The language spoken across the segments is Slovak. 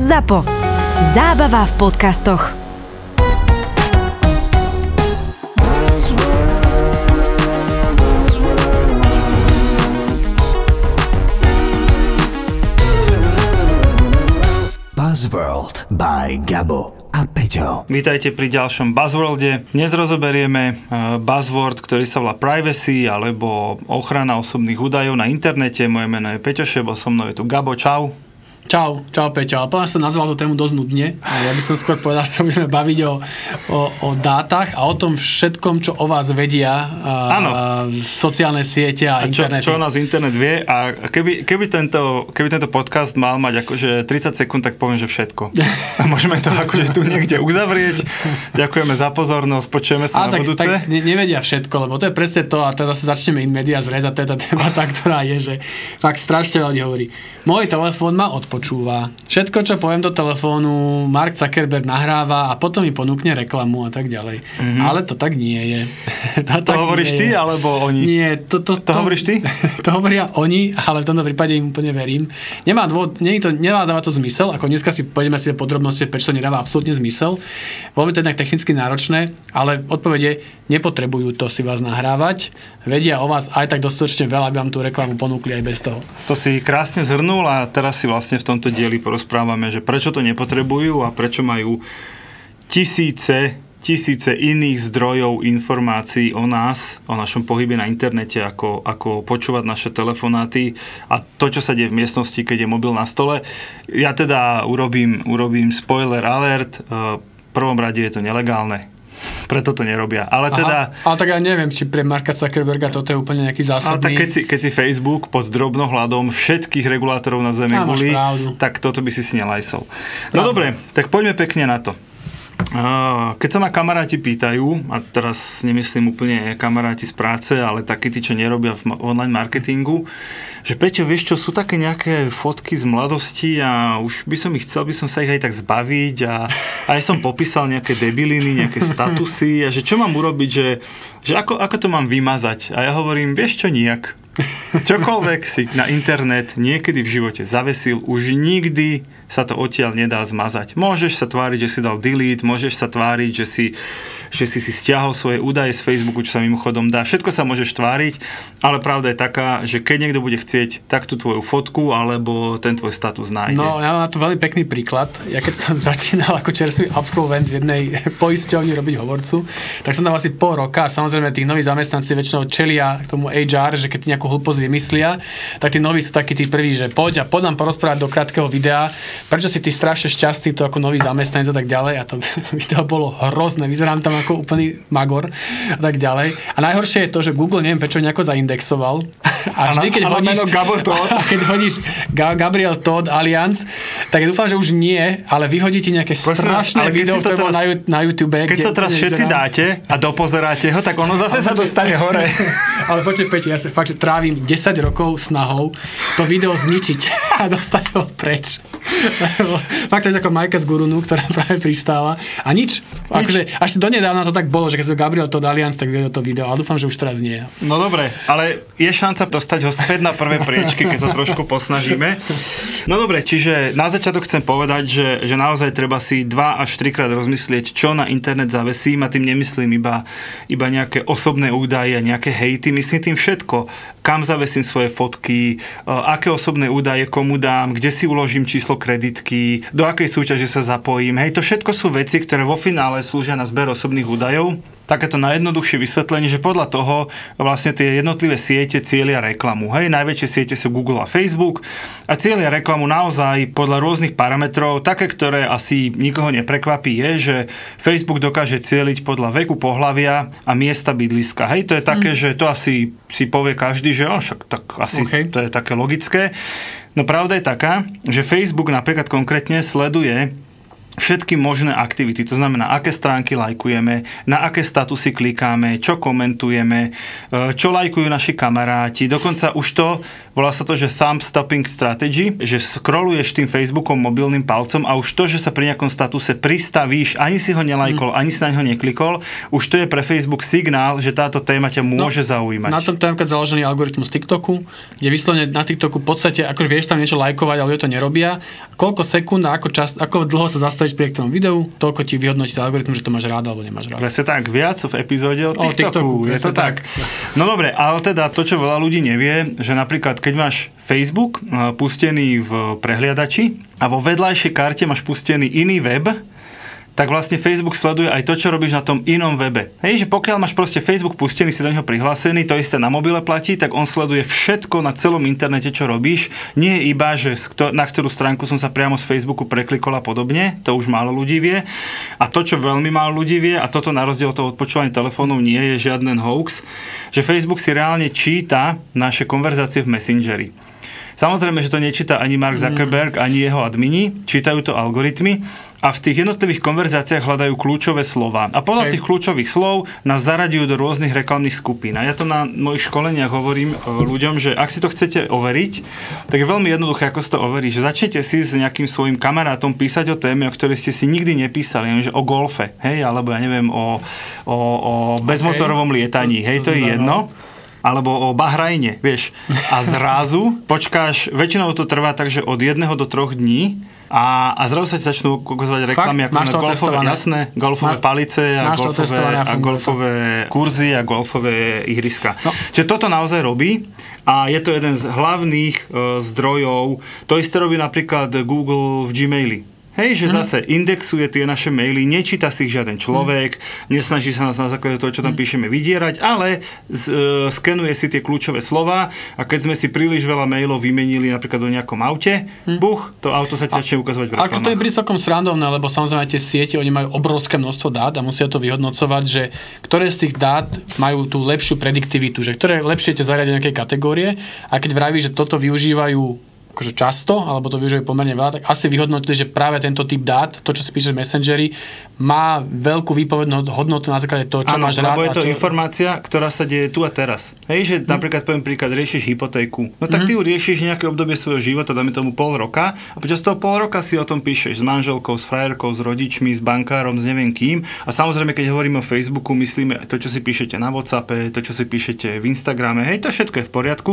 ZAPO. Zábava v podcastoch. Buzzworld by Gabo a Peťo. Vítajte pri ďalšom Buzzworlde. Dnes rozoberieme eh, buzzword, ktorý sa volá privacy alebo ochrana osobných údajov na internete. Moje meno je Peťo Šebo, so mnou je tu Gabo. Čau. Čau, čau Peťo. Ale povedal som nazval tú tému dosť nudne. A ja by som skôr povedal, že sa budeme baviť o, o, o dátach a o tom všetkom, čo o vás vedia Áno. a, sociálne siete a, A čo, internet. čo nás internet vie a keby, keby, tento, keby tento podcast mal mať akože 30 sekúnd, tak poviem, že všetko. A môžeme to akože tu niekde uzavrieť. Ďakujeme za pozornosť, počujeme sa A na tak, budúce. tak ne, nevedia všetko, lebo to je presne to a teraz zase začneme in media zrezať, to je tá debata, ktorá je, že fakt strašne ľudí hovorí. Môj telefón ma odpočúva. Všetko, čo poviem do telefónu, Mark Zuckerberg nahráva a potom mi ponúkne reklamu a tak ďalej. Mm-hmm. Ale to tak nie je. to, to hovoríš ty, alebo oni? Nie, to, to, To hovoríš ty? to hovoria oni, ale v tomto prípade im úplne verím. Nemá dôvod, nie je to, nemá dáva to zmysel, ako dneska si pôjdeme si podrobnosti, prečo to nedáva absolútne zmysel. By to jednak technicky náročné, ale odpovede nepotrebujú to si vás nahrávať, vedia o vás aj tak dostatočne veľa, aby vám tú reklamu ponúkli aj bez toho. To si krásne zhrnul a teraz si vlastne v tomto dieli porozprávame, že prečo to nepotrebujú a prečo majú tisíce, tisíce iných zdrojov informácií o nás, o našom pohybe na internete, ako, ako počúvať naše telefonáty a to, čo sa deje v miestnosti, keď je mobil na stole. Ja teda urobím, urobím spoiler alert, v prvom rade je to nelegálne. Preto to nerobia. Ale teda... Aha, ale tak ja neviem, či pre Marka Zuckerberga toto je úplne nejaký zásadný... Ale tak keď si, keď si Facebook pod drobnohľadom všetkých regulátorov na Zemi guli, tak toto by si si nelajsol. No dobre, tak poďme pekne na to. Keď sa ma kamaráti pýtajú, a teraz nemyslím úplne kamaráti z práce, ale takí tí, čo nerobia v online marketingu, že Peťo, vieš čo, sú také nejaké fotky z mladosti a už by som ich chcel, by som sa ich aj tak zbaviť a aj som popísal nejaké debiliny, nejaké statusy a že čo mám urobiť, že, že ako, ako to mám vymazať? A ja hovorím, vieš čo, nijak. Čokoľvek si na internet niekedy v živote zavesil, už nikdy sa to odtiaľ nedá zmazať. Môžeš sa tváriť, že si dal delete, môžeš sa tváriť, že si, že si si stiahol svoje údaje z Facebooku, čo sa mimochodom dá. Všetko sa môžeš tváriť, ale pravda je taká, že keď niekto bude chcieť tak tú tvoju fotku alebo ten tvoj status nájde. No, ja mám to veľmi pekný príklad. Ja keď som začínal ako čerstvý absolvent v jednej poisťovni robiť hovorcu, tak som tam asi pol roka a samozrejme tých nových zamestnanci väčšinou čelia tomu HR, že keď ti nejakú hlúposť vymyslia, tak tí noví sú takí tí prví, že poď a poď nám porozprávať do krátkeho videa, prečo si ty strašne šťastný to ako nový zamestnanec a tak ďalej a to video bolo hrozné, vyzerám tam ako úplný magor a tak ďalej. A najhoršie je to, že Google neviem prečo nejako zaindexoval a vždy, keď a na hodíš, a keď hodíš Ga- Gabriel Todd Allianz, tak ja dúfam, že už nie, ale vyhodí ti nejaké Prosím vás, strašné ale keď video, ktoré teraz- na, YouTube. Keď sa teraz všetci vyzerá- dáte a dopozeráte ho, tak ono zase sa dostane hore. ale počkaj, Peťo, ja sa fakt, že trávim 10 rokov snahou to video zničiť a dostať ho preč. Fakt to je ako Majka z Gurunu, ktorá práve pristála. A nič. Akože, až donedávna to tak bolo, že keď sa Gabriel to Allianz, tak videl to video. Ale dúfam, že už teraz nie. No dobre, ale je šanca dostať ho späť na prvé priečky, keď sa trošku posnažíme. No dobre, čiže na začiatok chcem povedať, že, že naozaj treba si dva až trikrát rozmyslieť, čo na internet zavesím a tým nemyslím iba, iba nejaké osobné údaje, nejaké hejty, myslím tým všetko. Kam zavesím svoje fotky, e, aké osobné údaje komu dám, kde si uložím číslo kreditky, do akej súťaže sa zapojím. Hej, to všetko sú veci, ktoré vo finále slúžia na zber osobných údajov takéto najjednoduchšie vysvetlenie, že podľa toho vlastne tie jednotlivé siete cieľia reklamu. Hej, najväčšie siete sú Google a Facebook a cieľia reklamu naozaj podľa rôznych parametrov, také, ktoré asi nikoho neprekvapí, je, že Facebook dokáže cieliť podľa veku, pohlavia a miesta bydliska. Hej, to je také, že to asi si povie každý, že oh, však tak asi OK. to je také logické. No pravda je taká, že Facebook napríklad konkrétne sleduje všetky možné aktivity. To znamená, aké stránky lajkujeme, na aké statusy klikáme, čo komentujeme, e, čo lajkujú naši kamaráti. Dokonca už to, volá sa to, že thumb stopping strategy, že scrolluješ tým Facebookom mobilným palcom a už to, že sa pri nejakom statuse pristavíš, ani si ho nelajkol, mm. ani si na ňo neklikol, už to je pre Facebook signál, že táto téma ťa môže no, zaujímať. Na tom to je založený algoritmus TikToku, kde vyslovene na TikToku v podstate, ako vieš tam niečo lajkovať, ale ľudia to nerobia. Koľko sekúnd a ako, čas, ako dlho sa zastavíš pri tom videu, toľko ti vyhodnotí algoritmus, že to máš rád alebo nemáš rád. Presne tak, viac v epizóde o TikToku. O TikToku je to tak. tak. No dobre, ale teda to, čo veľa ľudí nevie, že napríklad keď máš Facebook eh, pustený v prehliadači a vo vedľajšej karte máš pustený iný web, tak vlastne Facebook sleduje aj to, čo robíš na tom inom webe. Hej, že pokiaľ máš proste Facebook pustený, si do neho prihlásený, to isté na mobile platí, tak on sleduje všetko na celom internete, čo robíš. Nie je iba, že na ktorú stránku som sa priamo z Facebooku preklikol a podobne, to už málo ľudí vie. A to, čo veľmi málo ľudí vie, a toto na rozdiel toho odpočúvania telefónov nie je žiaden hoax, že Facebook si reálne číta naše konverzácie v Messengeri. Samozrejme, že to nečíta ani Mark Zuckerberg, ani jeho admini, čítajú to algoritmy a v tých jednotlivých konverzáciách hľadajú kľúčové slova. A podľa Hej. tých kľúčových slov nás zaradujú do rôznych reklamných skupín. A ja to na mojich školeniach hovorím e, ľuďom, že ak si to chcete overiť, tak je veľmi jednoduché, ako si to overí. Že začnete si s nejakým svojim kamarátom písať o téme, o ktorej ste si nikdy nepísali, neviem, že o golfe, hej, alebo ja neviem, o, o, o bezmotorovom lietaní, hej, to je jedno alebo o Bahrajne, vieš. A zrazu počkáš, väčšinou to trvá takže od jedného do troch dní a, a zrazu sa ti začnú ukazovať reklamy ako na golfové, jasné, golfové Má, palice a golfové, a golfové kurzy a golfové ihriska. No. Čiže toto naozaj robí a je to jeden z hlavných e, zdrojov. To isté robí napríklad Google v Gmaili. Hej, že mm. zase indexuje tie naše maily, nečíta si ich žiaden človek, mm. nesnaží sa nás na základe toho, čo tam mm. píšeme, vydierať, ale z, uh, skenuje si tie kľúčové slova a keď sme si príliš veľa mailov vymenili napríklad do nejakom aute, mm. buch, to auto sa ti začne ukazovať v reklamách. Ako to je pri celkom srandovné, lebo samozrejme tie siete, oni majú obrovské množstvo dát a musia to vyhodnocovať, že ktoré z tých dát majú tú lepšiu prediktivitu, že ktoré lepšie ťa zariadia nejakej kategórie a keď vraví, že toto využívajú akože často, alebo to využívajú pomerne veľa, tak asi vyhodnotili, že práve tento typ dát, to, čo si píše v Messengeri, má veľkú výpovednú hodnotu na základe toho, čo ano, máš rád. lebo je to čo... informácia, ktorá sa deje tu a teraz. Hej, že hmm. napríklad poviem príklad, riešiš hypotéku. No tak hmm. ty ju riešiš nejaké obdobie svojho života, dáme tomu pol roka, a počas toho pol roka si o tom píšeš s manželkou, s frajerkou, s rodičmi, s bankárom, s neviem kým. A samozrejme, keď hovoríme o Facebooku, myslíme to, čo si píšete na WhatsAppe, to, čo si píšete v Instagrame, hej, to všetko je v poriadku.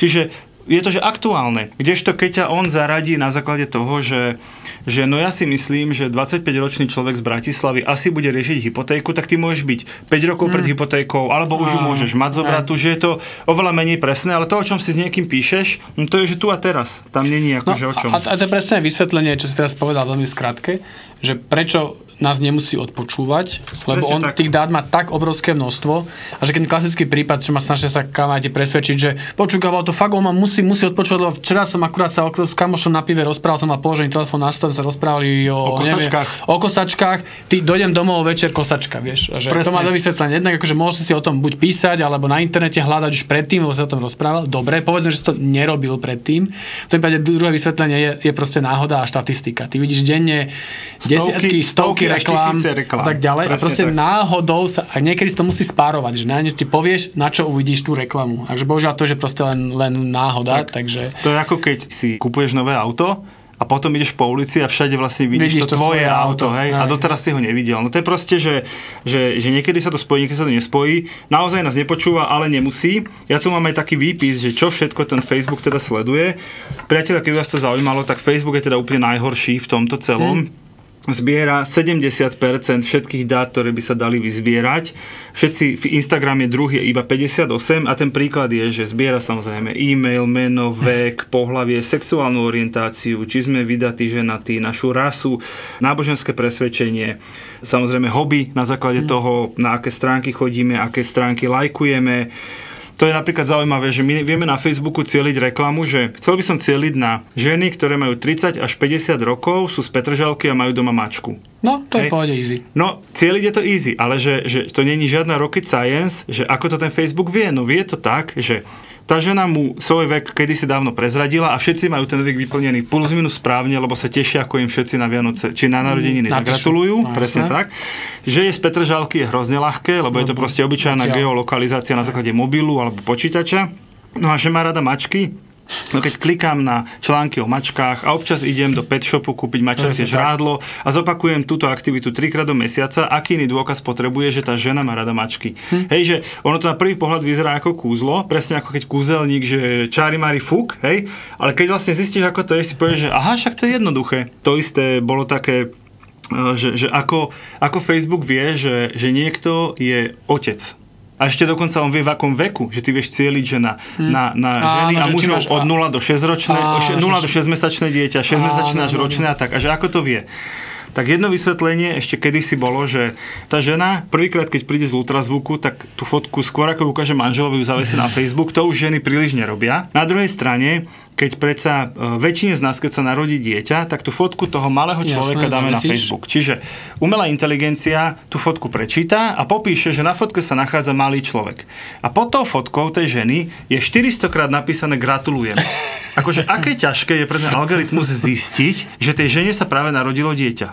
Čiže je to, že aktuálne. Kdežto keď ťa on zaradí na základe toho, že, že no ja si myslím, že 25-ročný človek z Bratislavy asi bude riešiť hypotéku, tak ty môžeš byť 5 rokov pred mm. hypotékou, alebo už ju môžeš mať zobrať, že je to oveľa menej presné, ale to, o čom si s niekým píšeš, no to je, že tu a teraz. Tam není akože no, o čom. A, a to je presne vysvetlenie, čo si teraz povedal veľmi skrátke, že prečo nás nemusí odpočúvať, lebo Presne on tak. tých dát má tak obrovské množstvo a že keď klasický prípad, čo ma snažia sa kamaráti presvedčiť, že počúval to fakt, on ma musí, musí odpočúvať, lebo včera som akurát sa s kamošom na pive rozprával, som mal položený telefón na stole, sa rozprávali o, o kosačkách. Neviem, o kosačkách, ty dojdem domov večer kosačka, vieš. A že to má do vysvetlenia. Jednak akože môžete si o tom buď písať, alebo na internete hľadať už predtým, lebo sa o tom rozprával. Dobre, povedzme, že si to nerobil predtým. V tom prípade druhé vysvetlenie je, je proste náhoda a štatistika. Ty vidíš denne desiatky, stovky, stovky reklám, reklám a tak ďalej. Presne a proste tak. náhodou sa, a niekedy si to musí spárovať, že na ti povieš, na čo uvidíš tú reklamu. Takže bohužiaľ to je proste len, len náhoda. Tak, takže... To je ako keď si kupuješ nové auto a potom ideš po ulici a všade vlastne vidíš, vidíš to, to tvoje auto, auto hej, a doteraz si ho nevidel. No to je proste, že, že, že niekedy sa to spojí, niekedy sa to nespojí. Naozaj nás nepočúva, ale nemusí. Ja tu mám aj taký výpis, že čo všetko ten Facebook teda sleduje. Priatelia, keby vás to zaujímalo, tak Facebook je teda úplne najhorší v tomto celom. Hmm zbiera 70% všetkých dát, ktoré by sa dali vyzbierať. Všetci, v Instagram je druhý je iba 58 a ten príklad je, že zbiera samozrejme e-mail, meno, vek, pohlavie, sexuálnu orientáciu, či sme vydatí, ženatí, našu rasu, náboženské presvedčenie, samozrejme hobby na základe mm. toho, na aké stránky chodíme, aké stránky lajkujeme, to je napríklad zaujímavé, že my vieme na Facebooku cieliť reklamu, že chcel by som cieliť na ženy, ktoré majú 30 až 50 rokov, sú z Petržalky a majú doma mačku. No, to Hej. je pohode easy. No, cieliť je to easy, ale že, že to není žiadna rocket science, že ako to ten Facebook vie. No vie to tak, že tá žena mu svoj vek kedysi dávno prezradila a všetci majú ten vek vyplnený plus minus správne, lebo sa tešia, ako im všetci na Vianoce či na narodeniny Napíšu. zagratulujú, No, presne tak. Že je z Petržalky je hrozne ľahké, lebo je to proste obyčajná geolokalizácia na základe mobilu alebo počítača. No a že má rada mačky, No keď klikám na články o mačkách a občas idem do pet shopu kúpiť mačacie tak. žrádlo a zopakujem túto aktivitu trikrát do mesiaca, aký iný dôkaz potrebuje, že tá žena má rada mačky. Hm. Hej, že ono to na prvý pohľad vyzerá ako kúzlo, presne ako keď kúzelník, že čári mári fuk, hej, ale keď vlastne zistíš, ako to je, si povieš, že aha, však to je jednoduché. To isté bolo také e, že, že ako, ako Facebook vie, že, že niekto je otec. A ešte dokonca on vie v akom veku, že ty vieš cieliť, že na, na, na Áno, ženy a mužov máš- od 0 do 6 ročné, od 0 do že- 6 mesačné dieťa, 6 mesačné až áno, ročné a tak. A že ako to vie? Tak jedno vysvetlenie ešte kedysi bolo, že tá žena prvýkrát, keď príde z ultrazvuku, tak tú fotku skôr ako ukáže manželovi, ju zavesí na Facebook. To už ženy príliš nerobia. Na druhej strane, keď predsa e, väčšine z nás, keď sa narodí dieťa, tak tú fotku toho malého Jasné, človeka dáme na zavesíš. Facebook. Čiže umelá inteligencia tú fotku prečíta a popíše, že na fotke sa nachádza malý človek. A pod tou fotkou tej ženy je 400 krát napísané gratulujem. Akože aké ťažké je pre ten algoritmus zistiť, že tej žene sa práve narodilo dieťa.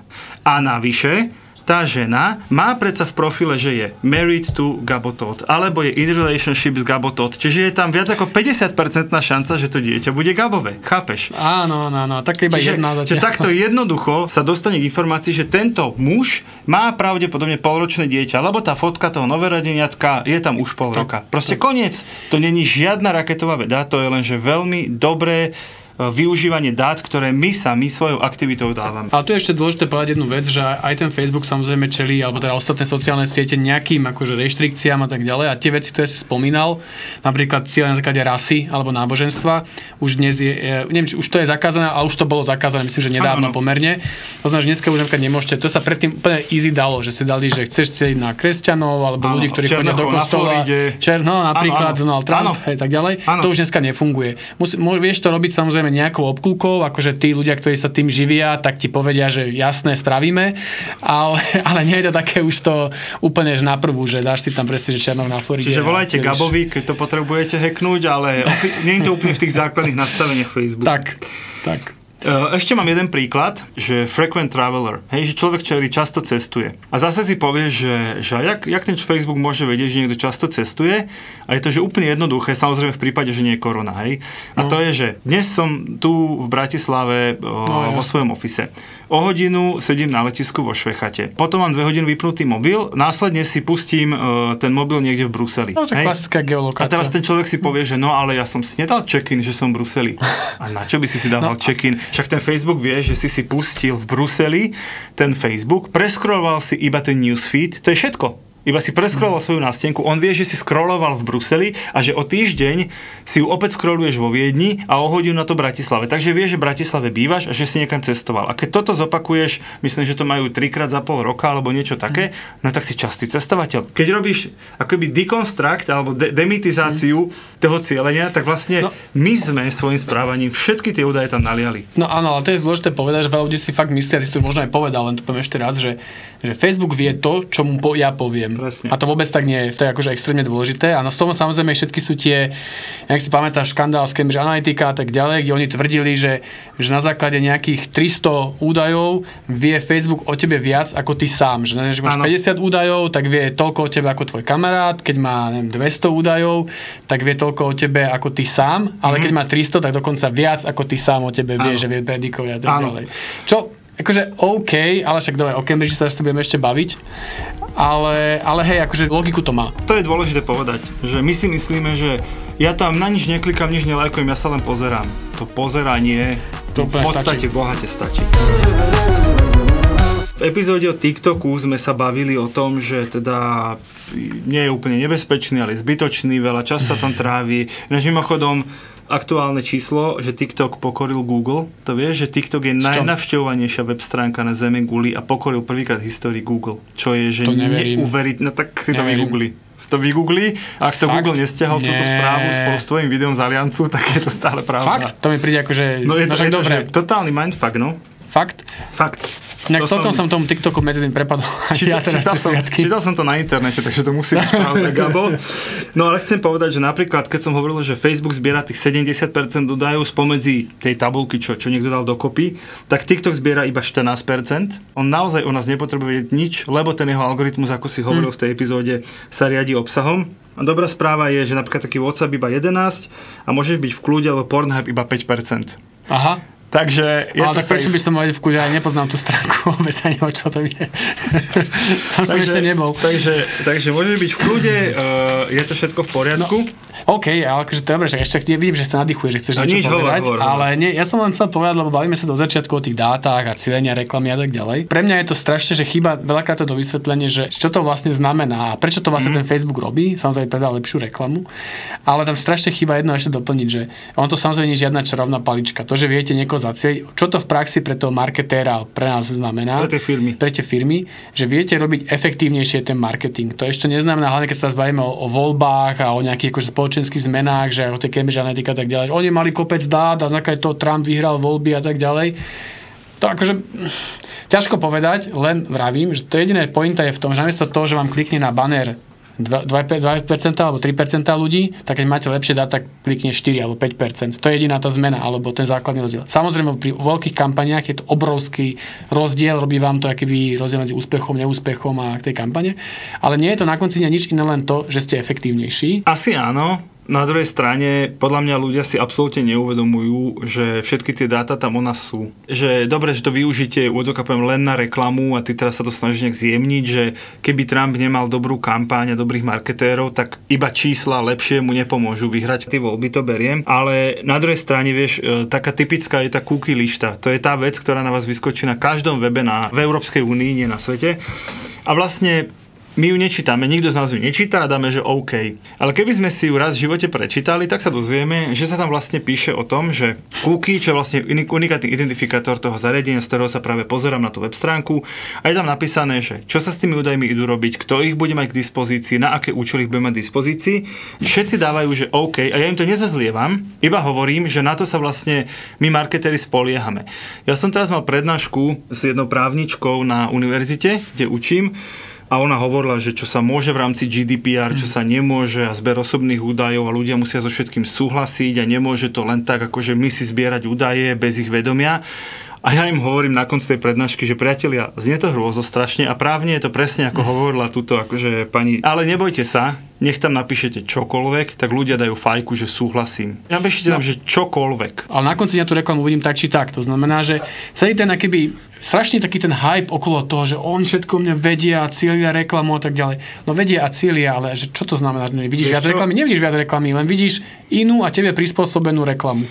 A navyše, tá žena má predsa v profile, že je married to Gabotot, alebo je in relationship s Gabotot, čiže je tam viac ako 50% šanca, že to dieťa bude Gabové. Chápeš? Áno, áno, áno. Tak iba Čiže, jedna zatiaľ. takto jednoducho sa dostane k informácii, že tento muž má pravdepodobne polročné dieťa, lebo tá fotka toho noverodeniatka je tam už pol roka. Proste koniec. To není žiadna raketová veda, to je len, že veľmi dobré využívanie dát, ktoré my sami svojou aktivitou dávame. Ale tu je ešte dôležité povedať jednu vec, že aj ten Facebook samozrejme čelí, alebo teda ostatné sociálne siete nejakým akože reštrikciám a tak ďalej. A tie veci, ktoré si spomínal, napríklad cieľ na základe rasy alebo náboženstva, už dnes je, e, neviem, či už to je zakázané, ale už to bolo zakázané, myslím, že nedávno áno. pomerne. To znamená, že dneska už napríklad nemôžete, to sa predtým úplne easy dalo, že si dali, že chceš cieliť na kresťanov alebo Áno, ľudí, ktorí chodia do na kostola. Floride. Černo, napríklad Áno, áno. Donald Trump, hej, tak ďalej. Áno. To už dneska nefunguje. Musí, môž, vieš to robiť samozrejme nejakou obkúkou, akože tí ľudia, ktorí sa tým živia, tak ti povedia, že jasné, spravíme, ale, ale nie je to také už to úplne že na prvú, že dáš si tam presne, že Černok na Floride. Čiže a volajte cieliš. Gabovi, keď to potrebujete hacknúť, ale nie je to úplne v tých základných nastaveniach Facebooku. Tak, tak. E, Ešte mám jeden príklad, že frequent traveler, hej, že človek, ktorý často cestuje. A zase si povie, že, že jak, jak ten Facebook môže vedieť, že niekto často cestuje. A je to, že úplne jednoduché, samozrejme v prípade, že nie je korona, hej. A to je, že dnes som tu v Bratislave o, No, vo svojom ofise. O hodinu sedím na letisku vo Švechate. Potom mám dve hodiny vypnutý mobil, následne si pustím e, ten mobil niekde v Bruseli. No, to je klasická A geolokácia. teraz ten človek si povie, že no ale ja som si nedal check-in, že som v Bruseli. A na čo by si si dával No. check-in? Však ten Facebook vie, že si si pustil v Bruseli ten Facebook, preskroloval si iba ten newsfeed, to je všetko. Iba si preskroloval svoju nástenku, on vie, že si scrolloval v Bruseli a že o týždeň si ju opäť scrolluješ vo Viedni a o hodinu na to Bratislave. Takže vie, že v Bratislave bývaš a že si niekam cestoval. A keď toto zopakuješ, myslím, že to majú trikrát za pol roka alebo niečo také, no tak si častý cestovateľ. Keď robíš akoby deconstruct alebo de- demitizáciu toho cieľenia, tak vlastne No. my sme svojim správaním všetky tie údaje tam naliali. No áno, ale to je zložité povedať, že veľa ľudí si fakt myslia, ty si to možno aj povedal, len to poviem ešte raz, že, že Facebook vie to, čo mu po, ja poviem. Presne. A to vôbec tak nie je. To je akože extrémne dôležité. A na z toho samozrejme všetky sú tie, jak si pamätáš, škandál z Cambridge Analytica a tak ďalej, kde oni tvrdili, že, že na základe nejakých 300 údajov vie Facebook o tebe viac ako ty sám. Že, neviem, že máš Áno. 50 údajov, tak vie toľko o tebe ako tvoj kamarát. Keď má neviem, 200 údajov, tak vie toľko o tebe ako ty sám. Ale keď má 300, tak dokonca viac ako ty sám o tebe vie, Mhm. Áno. že vie predikovať a tak ďalej. Čo akože OK, ale však dobre, o Cambridge sa ešte budeme ešte baviť, ale, ale hej, akože logiku to má. To je dôležité povedať, že my si myslíme, že ja tam na nič neklikám, nič nelajkujem, ja sa len pozerám. To pozeranie To v podstate stačí. bohate stačí. V epizóde o TikToku sme sa bavili o tom, že teda nie je úplne nebezpečný, ale zbytočný, veľa času sa tam trávi. Ináč mimochodom, aktuálne číslo, že TikTok pokoril Google. To vieš, že TikTok je najnavštevovanejšia web stránka na zeme Guli a pokoril prvýkrát v histórii Google. Čo je, že neuveriť, no tak si to Neverím. vygoogli. Si to vygoogli, ak to Fakt? Google nestiahol túto Nie. správu spolu s tvojim videom z Aliancu, tak je to stále pravda. Fakt? To mi príde akože... No je to, však je to dobre. že totálny mindfuck, no. Fakt? Fakt. Inak To som- som tomu TikToku medzi tým prepadol. Ja Číta, teraz čítal, som, sviatky. čítal som to na internete, takže to musí byť pravda, Gabo. No ale chcem povedať, že napríklad, keď som hovoril, že Facebook zbiera tých 70% údajov spomedzi tej tabulky, čo, čo niekto dal dokopy, tak TikTok zbiera iba 14%. On naozaj o nás nepotrebuje vedieť nič, lebo ten jeho algoritmus, ako si hovoril v tej epizóde, sa riadi obsahom. A dobrá správa je, že napríklad taký WhatsApp iba 11 a môžeš byť v kľude, alebo Pornhub iba 5%. Aha. Takže je Ale to tak prečo by som mal v kľude, ja nepoznám tú stránku, vôbec ani o čo to je. Tam som ešte nebol. Takže, takže môžeš byť v kľude, uh, je to všetko v poriadku. OK, ale akože dobre, že ešte ja vidím, že sa nadýchuje, že chceš No niečo nič, povedať, hovor, hovor. ale nie, ja som len chcel povedať, lebo bavíme sa do začiatku o tých dátach a cílenia reklamy a tak ďalej. Pre mňa je to strašne, že chýba veľakrát to vysvetlenie, že čo to vlastne znamená a prečo to vlastne mm. ten Facebook robí, samozrejme predá lepšiu reklamu, ale tam strašne chýba jedno ešte doplniť, že on to samozrejme nie je žiadna čarovná palička. To, že viete niekoho zacieliť, čo to v praxi pre toho marketéra pre nás znamená, Pre tie firmy. pre tie firmy, že viete robiť efektívnejšie ten marketing. To ešte neznamená, hlavne keď sa teraz bavíme o, o voľbách a o nejakých akože spoločenských zmenách, že o tej Cambridge Analytica a tak ďalej. Oni mali kopec dát a na základe toho Trump vyhral voľby a tak ďalej. To akože ťažko povedať, len vravím, že to jediné pointa je v tom, že namiesto toho, že vám klikne na banner 2%, 2% alebo 3% ľudí, tak keď máte lepšie dáta, klikne 4 alebo 5%. To je jediná tá zmena, alebo ten základný rozdiel. Samozrejme, pri veľkých kampaniách je to obrovský rozdiel, robí vám to akýby rozdiel medzi úspechom, neúspechom a tej kampane, ale nie je to na konci nič iné, len to, že ste efektívnejší. Asi áno. Na druhej strane, podľa mňa ľudia si absolútne neuvedomujú, že všetky tie dáta tam u nás sú. Že dobre, že to využite, úvodzoka poviem, len na reklamu a ty teraz sa to snažíš nejak zjemniť, že keby Trump nemal dobrú kampáň a dobrých marketérov, tak iba čísla lepšie mu nepomôžu vyhrať. Tie voľby to beriem, ale na druhej strane, vieš, e, taká typická je tá cookie lišta. To je tá vec, ktorá na vás vyskočí na každom webe na, v Európskej únii, nie na svete. A vlastne my ju nečítame, nikto z nás ju nečíta a dáme, že OK. Ale keby sme si ju raz v živote prečítali, tak sa dozvieme, že sa tam vlastne píše o tom, že cookie, čo je vlastne unik- unikátny identifikátor toho zariadenia, z ktorého sa práve pozerám na tú web stránku, a je tam napísané, že čo sa s tými údajmi idú robiť, kto ich bude mať k dispozícii, na aké účely ich bude mať k dispozícii. Všetci dávajú, že OK, a ja im to nezazlievam, iba hovorím, že na to sa vlastne my marketéri spoliehame. Ja som teraz mal prednášku s jednou právničkou na univerzite, kde učím, a ona hovorila, že čo sa môže v rámci GDPR, čo sa nemôže a zber osobných údajov a ľudia musia so všetkým súhlasiť a nemôže to len tak, akože my si zbierať údaje bez ich vedomia. A ja im hovorím na konci tej prednášky, že priatelia, znie to hrôzo strašne a právne je to presne ako hovorila túto akože pani. Ale nebojte sa, nech tam napíšete čokoľvek, tak ľudia dajú fajku, že súhlasím. Napíšete tam, že čokoľvek. Ale na konci dňa tú reklamu uvidím tak či tak. To znamená, že celý ten akýby strašne taký ten hype okolo toho, že on všetko mňa vedia a cieľia reklamu a tak ďalej. No vedia a cieľia, ale že čo to znamená? Že Vidíš Vieš viac čo? reklamy? Nevidíš viac reklamy, len vidíš inú a tebe prispôsobenú reklamu.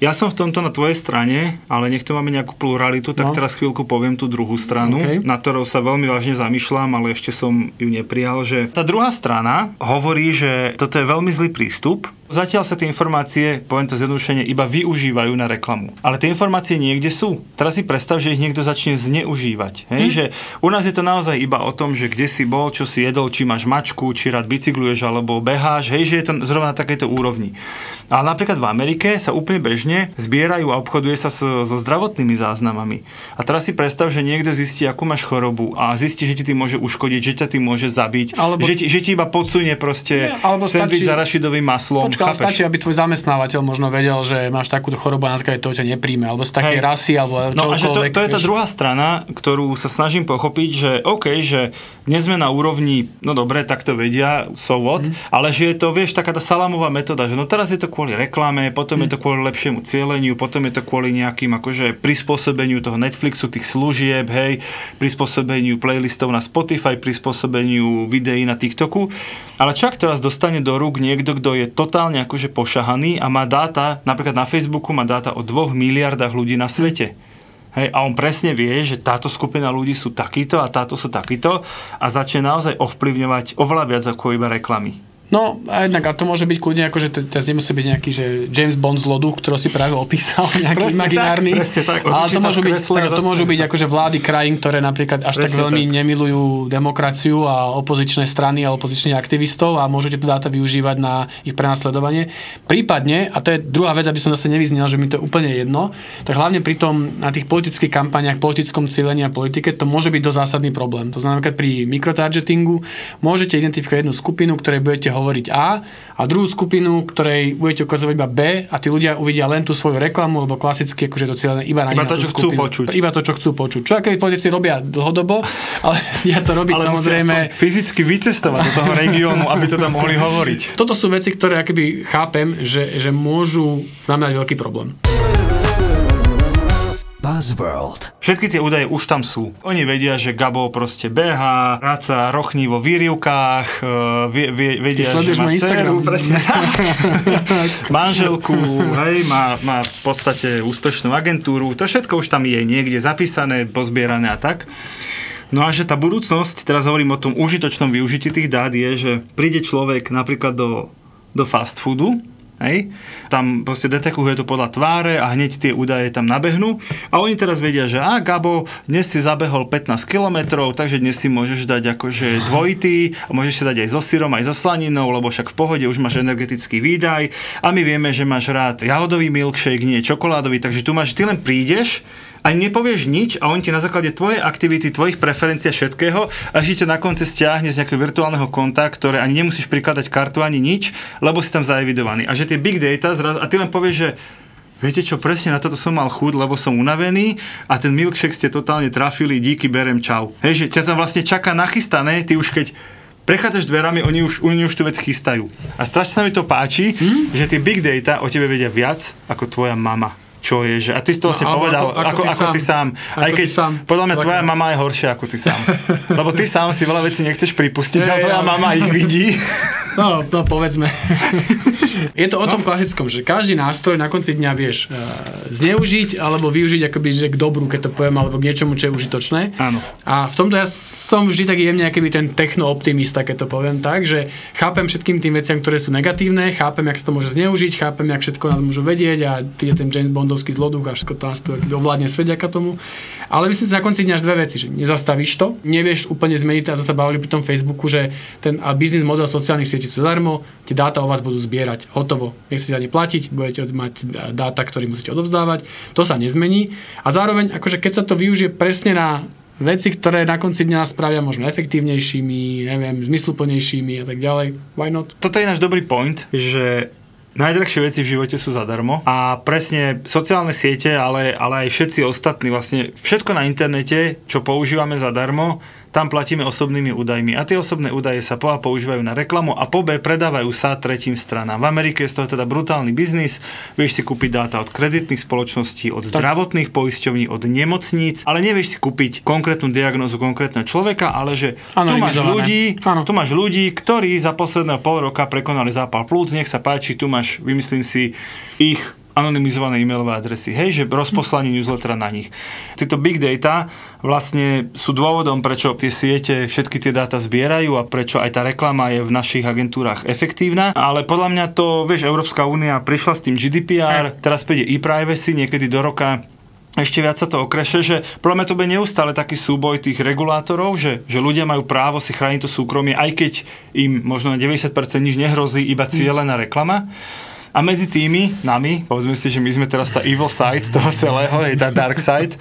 Ja som v tomto na tvojej strane, ale nech tu máme nejakú pluralitu, tak No. teraz chvíľku poviem tú druhú stranu, OK. na ktorou sa veľmi vážne zamýšľam, ale ešte som ju neprijal, že tá druhá strana hovorí, že toto je veľmi zlý prístup. Zatiaľ sa tie informácie, poviem to zjednodušene, iba využívajú na reklamu. Ale tie informácie niekde sú. Teraz si predstav, že ich niekto začne zneužívať. Hej? Že u nás je to naozaj iba o tom, že kde si bol, čo si jedol, či máš mačku, či rád bicykluješ alebo beháš, hej, že je to zrovna na takejto úrovni. Ale napríklad v Amerike sa úplne bežne zbierajú a obchoduje sa so, so zdravotnými záznamami. A teraz si predstav, že niekto zistí, akú máš chorobu a zistí, že ti tým môže uškodiť, že ťa tým môže zabiť, Alebo- že, ti, že ti iba podsunie proste Nie, alebo stačí- s arašidovým maslom. Počkaj, ale stačí, aby tvoj zamestnávateľ možno vedel, že máš takúto chorobu a na toho ťa nepríjme, alebo z takej Hej. rasy, alebo No a že to, to je tá druhá strana, ktorú sa snažím pochopiť, že OK, že dnes sme na úrovni, no dobre, tak to vedia, so what, Mhm. mm. ale že je to, vieš, taká tá salámová metóda, že no teraz je to kvôli reklame, potom Mhm. mm. je to kvôli lepšiemu cieľeniu, potom je to kvôli nejakým akože prispôsobeniu toho Netflixu, tých služieb, hej, prispôsobeniu playlistov na Spotify, prispôsobeniu videí na TikToku. Ale čak teraz dostane do rúk niekto, kto je totálne akože pošahaný a má dáta, napríklad na Facebooku má dáta o 2 miliardách ľudí na svete. Hej, a on presne vie, že táto skupina ľudí sú takýto a táto sú takýto a začne naozaj ovplyvňovať oveľa viac ako iba reklamy. No a jednak, a to môže byť kľudne, akože to teraz nemusí byť nejaký, že James Bond z lodu, ktorý si práve opísal, nejaký Presne imaginárny. tak, presne tak. ale to môžu byť, tak, to môžu byť akože vlády krajín, ktoré napríklad až tak Presne veľmi tak. nemilujú demokraciu a opozičné strany a opozičných aktivistov a môžete to dáta využívať na ich prenasledovanie. Prípadne, a to je druhá vec, aby som zase nevyznel, že mi to je úplne jedno, tak hlavne pri tom na tých politických kampaniach, politickom cílení a politike, to môže byť dosť zásadný problém. To znamená, pri mikrotargetingu môžete identifikovať jednu skupinu, ktorej budete hovoriť A a druhú skupinu, ktorej budete ukazovať iba B a tí ľudia uvidia len tú svoju reklamu, lebo klasicky akože je to cieľené iba na Iba to, čo chcú skupinu. počuť. Iba to, čo chcú počuť. Čo aké politici robia dlhodobo, ale ja to robiť Ale samozrejme... fyzicky vycestovať do toho regiónu, aby to tam mohli hovoriť. Toto sú veci, ktoré akoby chápem, že, že môžu znamenať veľký problém. Buzzworld. Všetky tie údaje už tam sú. Oni vedia, že Gabo proste beha, ráca rochní vo výrivkách, e, vie, vie, vedia, že sleduješ má ma Instagram. dceru, presne tak. manželku, hej, má, má v podstate úspešnú agentúru, to všetko už tam je niekde zapísané, pozbierané a tak. No a že tá budúcnosť, teraz hovorím o tom užitočnom využití tých dát, je, že príde človek napríklad do, do fast foodu, Hej? Tam proste detekuje to podľa tváre a hneď tie údaje tam nabehnú. A oni teraz vedia, že a Gabo, dnes si zabehol 15 km, takže dnes si môžeš dať akože dvojitý, a môžeš si dať aj so syrom, aj so slaninou, lebo však v pohode už máš energetický výdaj. A my vieme, že máš rád jahodový milkshake, nie čokoládový, takže tu máš, ty len prídeš, ani nepovieš nič a on ti na základe tvojej aktivity, tvojich preferencií a všetkého, až ti na konci stiahne z nejakého virtuálneho konta, ktoré ani nemusíš prikladať kartu ani nič, lebo si tam zaevidovaný. A že tie big data zraz, a ty len povieš, že Viete čo, presne na toto som mal chuť, lebo som unavený a ten milkshake ste totálne trafili, díky, berem, čau. Hej, že ťa tam vlastne čaká nachystané, ty už keď prechádzaš dverami, oni už, oni už tú vec chystajú. A strašne sa mi to páči, hmm? že tie big data o tebe vedia viac ako tvoja mama. Čo je, že... A ty si to No, alebo povedal, ako- ako ako, ty ako ty sám. sám. Ako Aj ty keď, sám. podľa mňa tvoja Veľakrát. mama je horšia ako ty sám. Lebo ty sám si veľa vecí nechceš pripustiť, ale tvoja mama ich vidí. No, no povedzme. je to o tom klasickom, že každý nástroj na konci dňa vieš uh, zneužiť alebo využiť akoby, že k dobru, keď to poviem, alebo k niečomu, čo je užitočné. Áno. A v tomto ja som vždy taký jemne akýby ten techno-optimista, keď to poviem tak, že chápem všetkým tým veciam, ktoré sú negatívne, chápem, jak sa to môže zneužiť, chápem, jak všetko nás môžu vedieť a je ten James Bondovský zloduch a všetko to tu ovládne svet ďaká tomu. Ale myslím si na konci dňa až dve veci, že nezastavíš to, nevieš úplne zmeniť, a to sa bavili pri tom Facebooku, že ten a biznis model sociálnych sietí sú zadarmo, tie dáta o vás budú zbierať, hotovo. Nechcete ani platiť, budete mať dáta, ktoré musíte odovzdávať, to sa nezmení. A zároveň, akože keď sa to využije presne na veci, ktoré na konci dňa spravia možno efektívnejšími, neviem, zmysluplnejšími a tak ďalej, why not? Toto je náš dobrý point, že najdrahšie veci v živote sú zadarmo a presne sociálne siete, ale, ale aj všetci ostatní, vlastne všetko na internete, čo používame zadarmo, tam platíme osobnými údajmi a tie osobné údaje sa po A používajú na reklamu a po B predávajú sa tretím stranám. V Amerike je z toho teda brutálny biznis, vieš si kúpiť dáta od kreditných spoločností, od zdravotných poisťovní, od nemocníc, ale nevieš si kúpiť konkrétnu diagnózu konkrétneho človeka, ale že tu máš ľudí, Áno. tu máš ľudí, ktorí za posledného pol roka prekonali zápal plúc, nech sa páči, tu máš, vymyslím si, ich anonymizované e-mailové adresy, hej, že rozposlanie newslettera na nich. Tieto big data vlastne sú dôvodom, prečo tie siete všetky tie dáta zbierajú a prečo aj tá reklama je v našich agentúrach efektívna, ale podľa mňa to, vieš, Európska únia prišla s tým GDPR, teraz príde e-privacy niekedy do roka ešte viac sa to okreše, že podľa mňa to bude neustále taký súboj tých regulátorov, že, že ľudia majú právo si chrániť to súkromie, aj keď im možno na 90% nič nehrozí, iba cieľená reklama. A medzi tými, nami, povedzme si, že my sme teraz tá evil side toho celého, je tá dark side,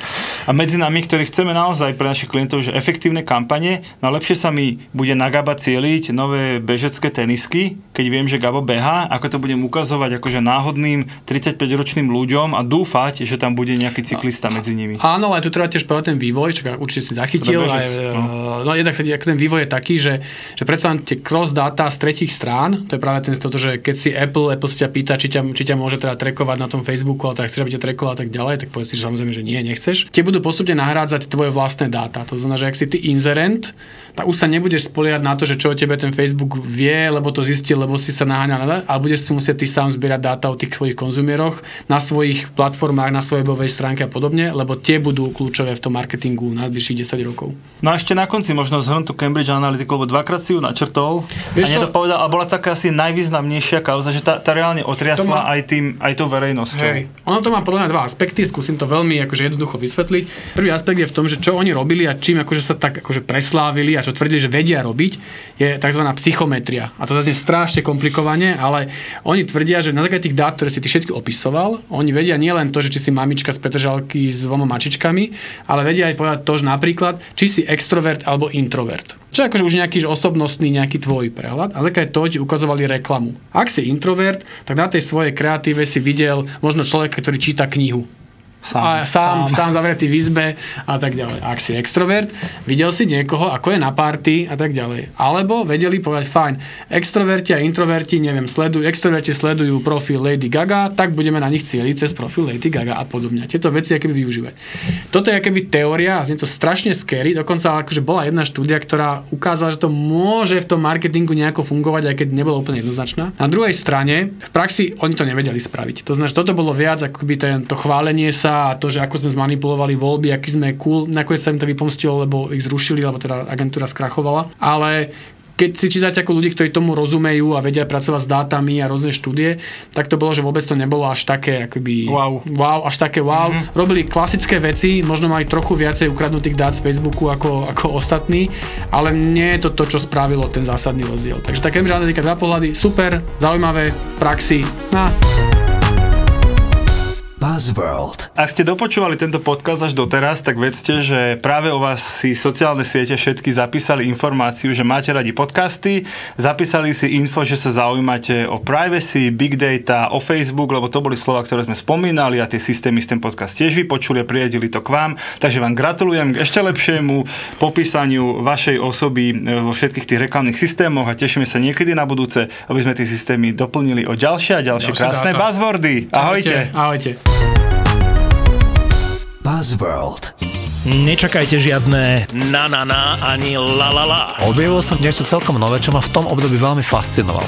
a medzi nami, ktorí chceme naozaj pre našich klientov, že efektívne kampane, no lepšie sa mi bude na Gaba cieliť nové bežecké tenisky, keď viem, že Gabo beha, ako to budem ukazovať akože náhodným 35-ročným ľuďom a dúfať, že tam bude nejaký cyklista medzi nimi. Áno, ale tu treba tiež povedať ten vývoj, čo určite si zachytil. Teda Aj, bežec, no. no jednak sa ako ten vývoj je taký, že, že predsa tie cross data z tretich strán, to je práve ten toto, že keď si Apple, Apple si ťa pýta, či ťa, či ťa môže teda trekovať na tom Facebooku, ale tak chceš, aby ťa trekoval a tak ďalej, tak povedz si, že samozrejme, že nie, nechceš. Tie budú postupne nahrádzať tvoje vlastné dáta. To znamená, že ak si ty inzerent, tak už sa nebudeš spoliehať na to, že čo o tebe ten Facebook vie, lebo to zistil, lebo si sa naháňal, ale budeš si musieť ty sám zbierať dáta o tých svojich konzumieroch na svojich platformách, na svojej webovej stránke a podobne, lebo tie budú kľúčové v tom marketingu na najbližších 10 rokov. No a ešte na konci možno zhrnúť tú Cambridge Analyticu, lebo dvakrát si ju načrtol Vieš a nedopovedal, a bola taká asi najvýznamnejšia kauza, že tá, tá reálne otriasla má- aj, tým, aj tou verejnosťou. Hej. Ono to má podľa mňa dva aspekty, skúsim to veľmi akože jednoducho vysvetliť. Prvý aspekt je v tom, že čo oni robili a čím akože sa tak akože preslávili a čo tvrdili, že vedia robiť, je tzv. psychometria. A to zase strašne komplikovane, ale oni tvrdia, že na základe tých dát, ktoré si ty všetky opisoval, oni vedia nielen to, že či si mamička z Petržalky s dvoma mačičkami, ale vedia aj povedať to, že napríklad, či si extrovert alebo introvert. Čo je akože už nejaký osobnostný nejaký tvoj prehľad. A základe toho ti ukazovali reklamu. Ak si introvert, tak na tej svojej kreatíve si videl možno človeka, ktorý číta knihu. Sám, a sám, sám. sám zavretý v izbe a tak ďalej. Ak si extrovert, videl si niekoho, ako je na party a tak ďalej. Alebo vedeli povedať, fajn, extroverti a introverti, neviem, sledujú, extroverti sledujú profil Lady Gaga, tak budeme na nich cieliť cez profil Lady Gaga a podobne. Tieto veci akoby využívať. Toto je akoby teória a znie to strašne scary, dokonca akože bola jedna štúdia, ktorá ukázala, že to môže v tom marketingu nejako fungovať, aj keď nebola úplne jednoznačná. Na druhej strane, v praxi oni to nevedeli spraviť. To znamená, že toto bolo viac akoby ten, to chválenie sa a to, že ako sme zmanipulovali voľby, aký sme cool, nakoniec sa im to vypomstilo, lebo ich zrušili, alebo teda agentúra skrachovala. Ale keď si čítate ako ľudí, ktorí tomu rozumejú a vedia pracovať s dátami a rôzne štúdie, tak to bolo, že vôbec to nebolo až také akoby, Wow. wow až také wow. Mm-hmm. Robili klasické veci, možno mali trochu viacej ukradnutých dát z Facebooku ako, ako ostatní, ale nie je to to, čo spravilo ten zásadný rozdiel. Takže tá Cambridge Analytica dva pohľady, super, zaujímavé, v praxi, na, Buzzworld. Ak ste dopočúvali tento podcast až doteraz, tak vedzte, že práve o vás si sociálne siete všetky zapísali informáciu, že máte radi podcasty, zapísali si info, že sa zaujímate o privacy, big data, o Facebook, lebo to boli slova, ktoré sme spomínali a tie systémy z ten podcast tiež vypočuli a priadili to k vám. Takže vám gratulujem k ešte lepšiemu popísaniu vašej osoby e, vo všetkých tých reklamných systémoch a tešíme sa niekedy na budúce, aby sme tie systémy doplnili o ďalšie a ďalšie, Ďalšie krásne dáta. buzzwordy. Ahojte. Ahojte. Buzzworld. Nečakajte žiadne na na na ani la la la. Objavil som niečo celkom nové, čo ma v tom období veľmi fascinovalo.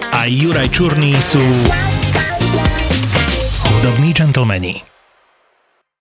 a Juraj Čurný sú Hudobní gentlemani.